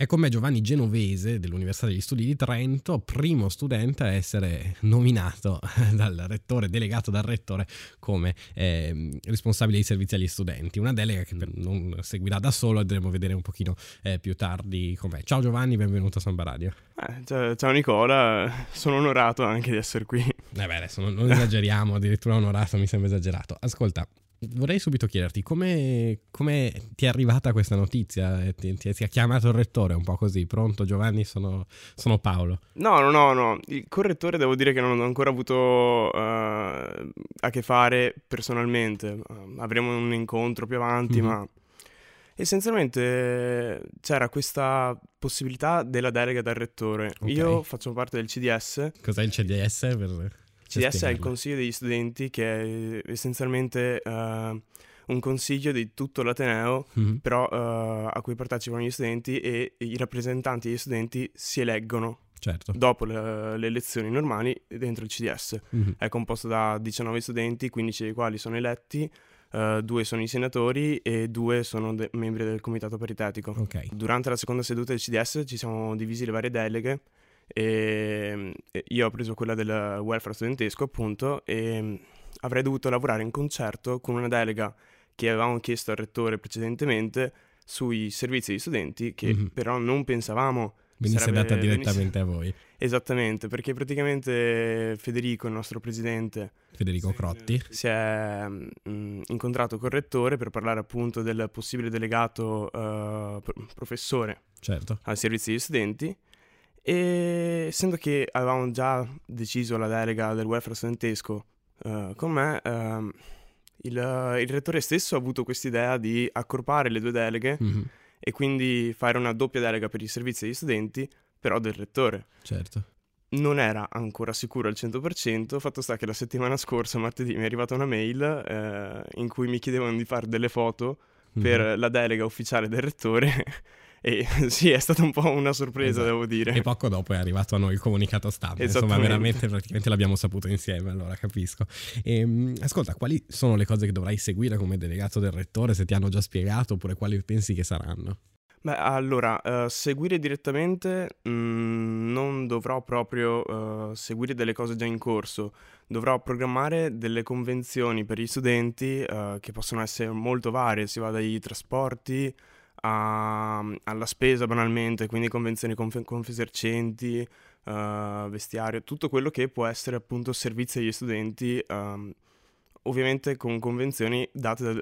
È con me Giovanni Genovese dell'Università degli Studi di Trento, primo studente a essere nominato dal rettore, delegato dal rettore come eh, responsabile dei servizi agli studenti. Una delega che non seguirà da solo, andremo a vedere un pochino eh, più tardi com'è. Ciao Giovanni, benvenuto a Samba Radio. Eh, ciao Nicola, sono onorato anche di essere qui. Eh beh, adesso non, non esageriamo, addirittura onorato mi sembra esagerato. Ascolta, vorrei subito chiederti come, come, ti è arrivata questa notizia? Ti, ti, ti, ha chiamato il rettore un po' così? Pronto Giovanni, sono, sono, Paolo. No, no, no, no. Il correttore devo dire che non ho ancora avuto uh, a che fare personalmente. Uh, avremo un incontro più avanti, mm-hmm. ma essenzialmente c'era questa possibilità della delega dal rettore. Okay. Io faccio parte del CDS. Cos'è il CDS? Per... CDS è il consiglio degli studenti che è essenzialmente uh, un consiglio di tutto l'Ateneo, mm-hmm. però uh, a cui partecipano gli studenti e i rappresentanti degli studenti si eleggono certo. dopo le, le, elezioni normali dentro il CDS. Mm-hmm. È composto da 19 studenti, 15 dei quali sono eletti. Uh, due sono i senatori e due sono de- membri del comitato paritetico. Okay. Durante la seconda seduta del CDS ci siamo divisi le varie deleghe e io ho preso quella del welfare studentesco, appunto, e avrei dovuto lavorare in concerto con una delega che avevamo chiesto al rettore precedentemente sui servizi degli studenti, che mm-hmm. però non pensavamo venisse sarebbe, data direttamente venisse... a voi. Esattamente, perché praticamente Federico, il nostro presidente, Federico Crotti, si è mh, incontrato col rettore per parlare appunto del possibile delegato uh, professore certo. al servizio degli studenti e essendo che avevamo già deciso la delega del welfare studentesco uh, con me, uh, il, il, rettore stesso ha avuto quest'idea di accorpare le due deleghe mm-hmm. e quindi fare una doppia delega per i servizi degli studenti, però del rettore. Certo. Non era ancora sicuro al 100%, fatto sta che la settimana scorsa, martedì, mi è arrivata una mail eh, in cui mi chiedevano di fare delle foto mm-hmm. per la delega ufficiale del rettore e sì, è stata un po' una sorpresa, esatto. devo dire. E poco dopo è arrivato a noi il comunicato stampa. Insomma, veramente praticamente l'abbiamo saputo insieme, allora capisco. E, ehm, ascolta, quali sono le cose che dovrai seguire come delegato del rettore? Se ti hanno già spiegato, oppure quali pensi che saranno? Beh, allora, uh, seguire direttamente mh, mm, non dovrò proprio uh, seguire delle cose già in corso, dovrò programmare delle convenzioni per gli studenti uh, che possono essere molto varie, si va dai trasporti a, alla spesa banalmente, quindi convenzioni con Confesercenti, uh, vestiario, tutto quello che può essere appunto servizio agli studenti. Um, ovviamente con convenzioni date,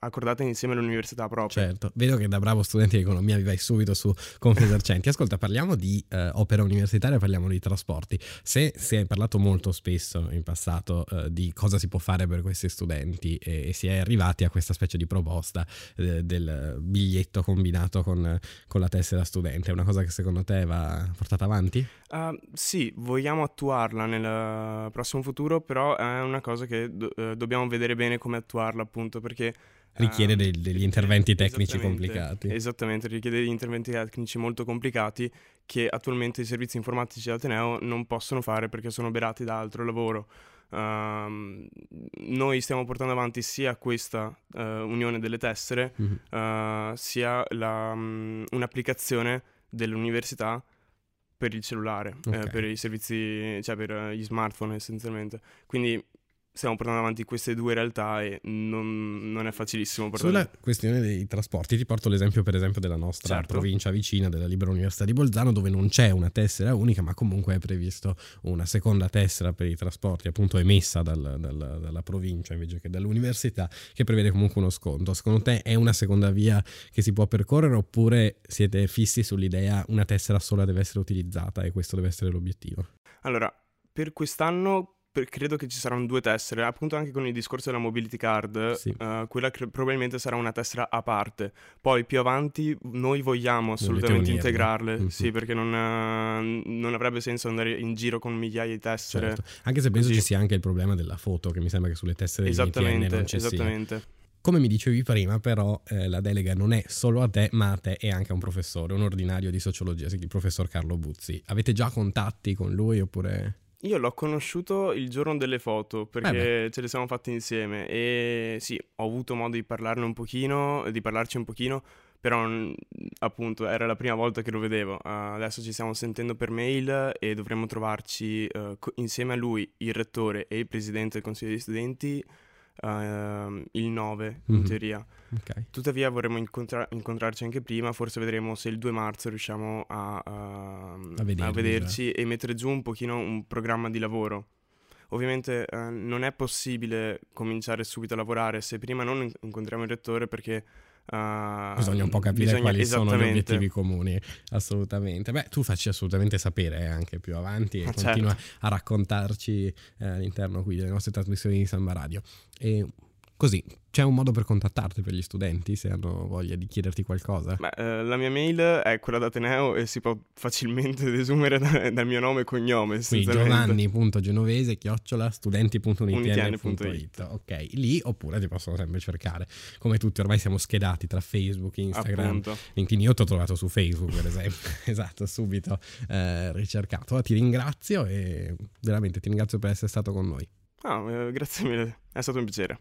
accordate insieme all'università proprio. Certo, vedo che da bravo studente di economia vi vai subito su Confesercenti. Ascolta, parliamo di eh, opera universitaria, parliamo di trasporti. Se si è parlato molto spesso in passato eh, di cosa si può fare per questi studenti e, e si è arrivati a questa specie di proposta eh, del biglietto combinato con, con, la tessera studente, è una cosa che secondo te va portata avanti? Uh, sì, vogliamo attuarla nel prossimo futuro, però è una cosa che do- eh, dobbiamo vedere bene come attuarla, appunto, perché richiede dei, degli interventi tecnici complicati. Esattamente, richiede degli interventi tecnici molto complicati che attualmente i servizi informatici dell'Ateneo non possono fare perché sono berati da altro lavoro. Uh, noi stiamo portando avanti sia questa uh, unione delle tessere, mm-hmm. uh, sia la, um, un'applicazione dell'università per il cellulare, eh, okay. per i servizi, cioè per gli smartphone essenzialmente. Quindi stiamo portando avanti queste due realtà e non, non è facilissimo portare. Sulla questione dei trasporti ti porto l'esempio per esempio della nostra certo. provincia vicina della Libera Università di Bolzano dove non c'è una tessera unica ma comunque è previsto una seconda tessera per i trasporti appunto emessa dal, dal, dalla provincia invece che dall'università che prevede comunque uno sconto. Secondo te è una seconda via che si può percorrere oppure siete fissi sull'idea una tessera sola deve essere utilizzata e questo deve essere l'obiettivo? Allora, per quest'anno per, credo che ci saranno due tessere, appunto anche con il discorso della mobility card, sì. uh, quella cre- probabilmente sarà una tessera a parte. Poi più avanti noi vogliamo assolutamente integrarle, mm-hmm. sì, perché non, uh, non, avrebbe senso andare in giro con migliaia di tessere. Certo. Anche se penso Così. ci sia anche il problema della foto, che mi sembra che sulle tessere esattamente, non ci esattamente. Sia. Come mi dicevi prima, però, eh, la delega non è solo a te, ma a te e anche a un professore, un ordinario di sociologia, il professor Carlo Buzzi. Avete già contatti con lui oppure... Io l'ho conosciuto il giorno delle foto perché eh ce le siamo fatte insieme e sì, ho avuto modo di parlarne un pochino, di parlarci un pochino, però appunto era la prima volta che lo vedevo. Uh, adesso ci stiamo sentendo per mail e dovremmo trovarci uh, co- insieme a lui, il rettore e il presidente del consiglio di studenti uh, il 9 in mm-hmm. teoria. Okay. Tuttavia vorremmo incontra- incontrarci anche prima, forse vedremo se il 2 marzo riusciamo a, a, a, vederci, a vederci e mettere giù un pochino un programma di lavoro. Ovviamente eh, non è possibile cominciare subito a lavorare se prima non incontriamo il rettore perché Uh, bisogna un po' capire bisogna, quali sono gli obiettivi comuni, assolutamente. Beh, tu facci assolutamente sapere anche più avanti e ah, continua certo. a raccontarci eh, all'interno qui delle nostre trasmissioni di Samba Radio. E Così, c'è un modo per contattarti per gli studenti se hanno voglia di chiederti qualcosa? Beh, eh, la mia mail è quella d'Ateneo e si può facilmente desumere da, dal mio nome e cognome. Qui giovanni.genovese chiocciola studenti.unitn.it Ok, lì oppure ti possono sempre cercare. Come tutti ormai siamo schedati tra Facebook, Instagram. Appunto. LinkedIn io ti ho trovato su Facebook per esempio. esatto, subito eh, ricercato. Ti ringrazio e veramente ti ringrazio per essere stato con noi. Ah, eh, grazie mille, è stato un piacere.